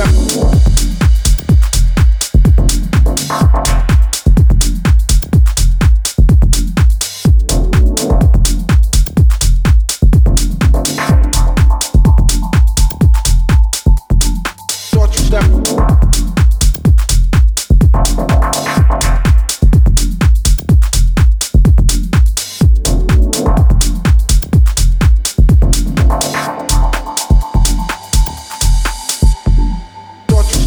step.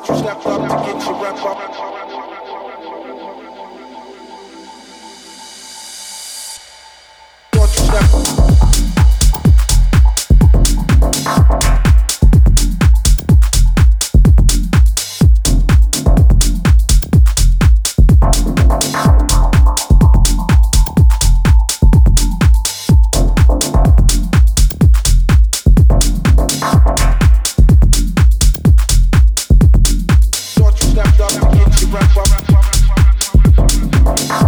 want you step up to get your rep up. Want you step dark, can't you wrap up?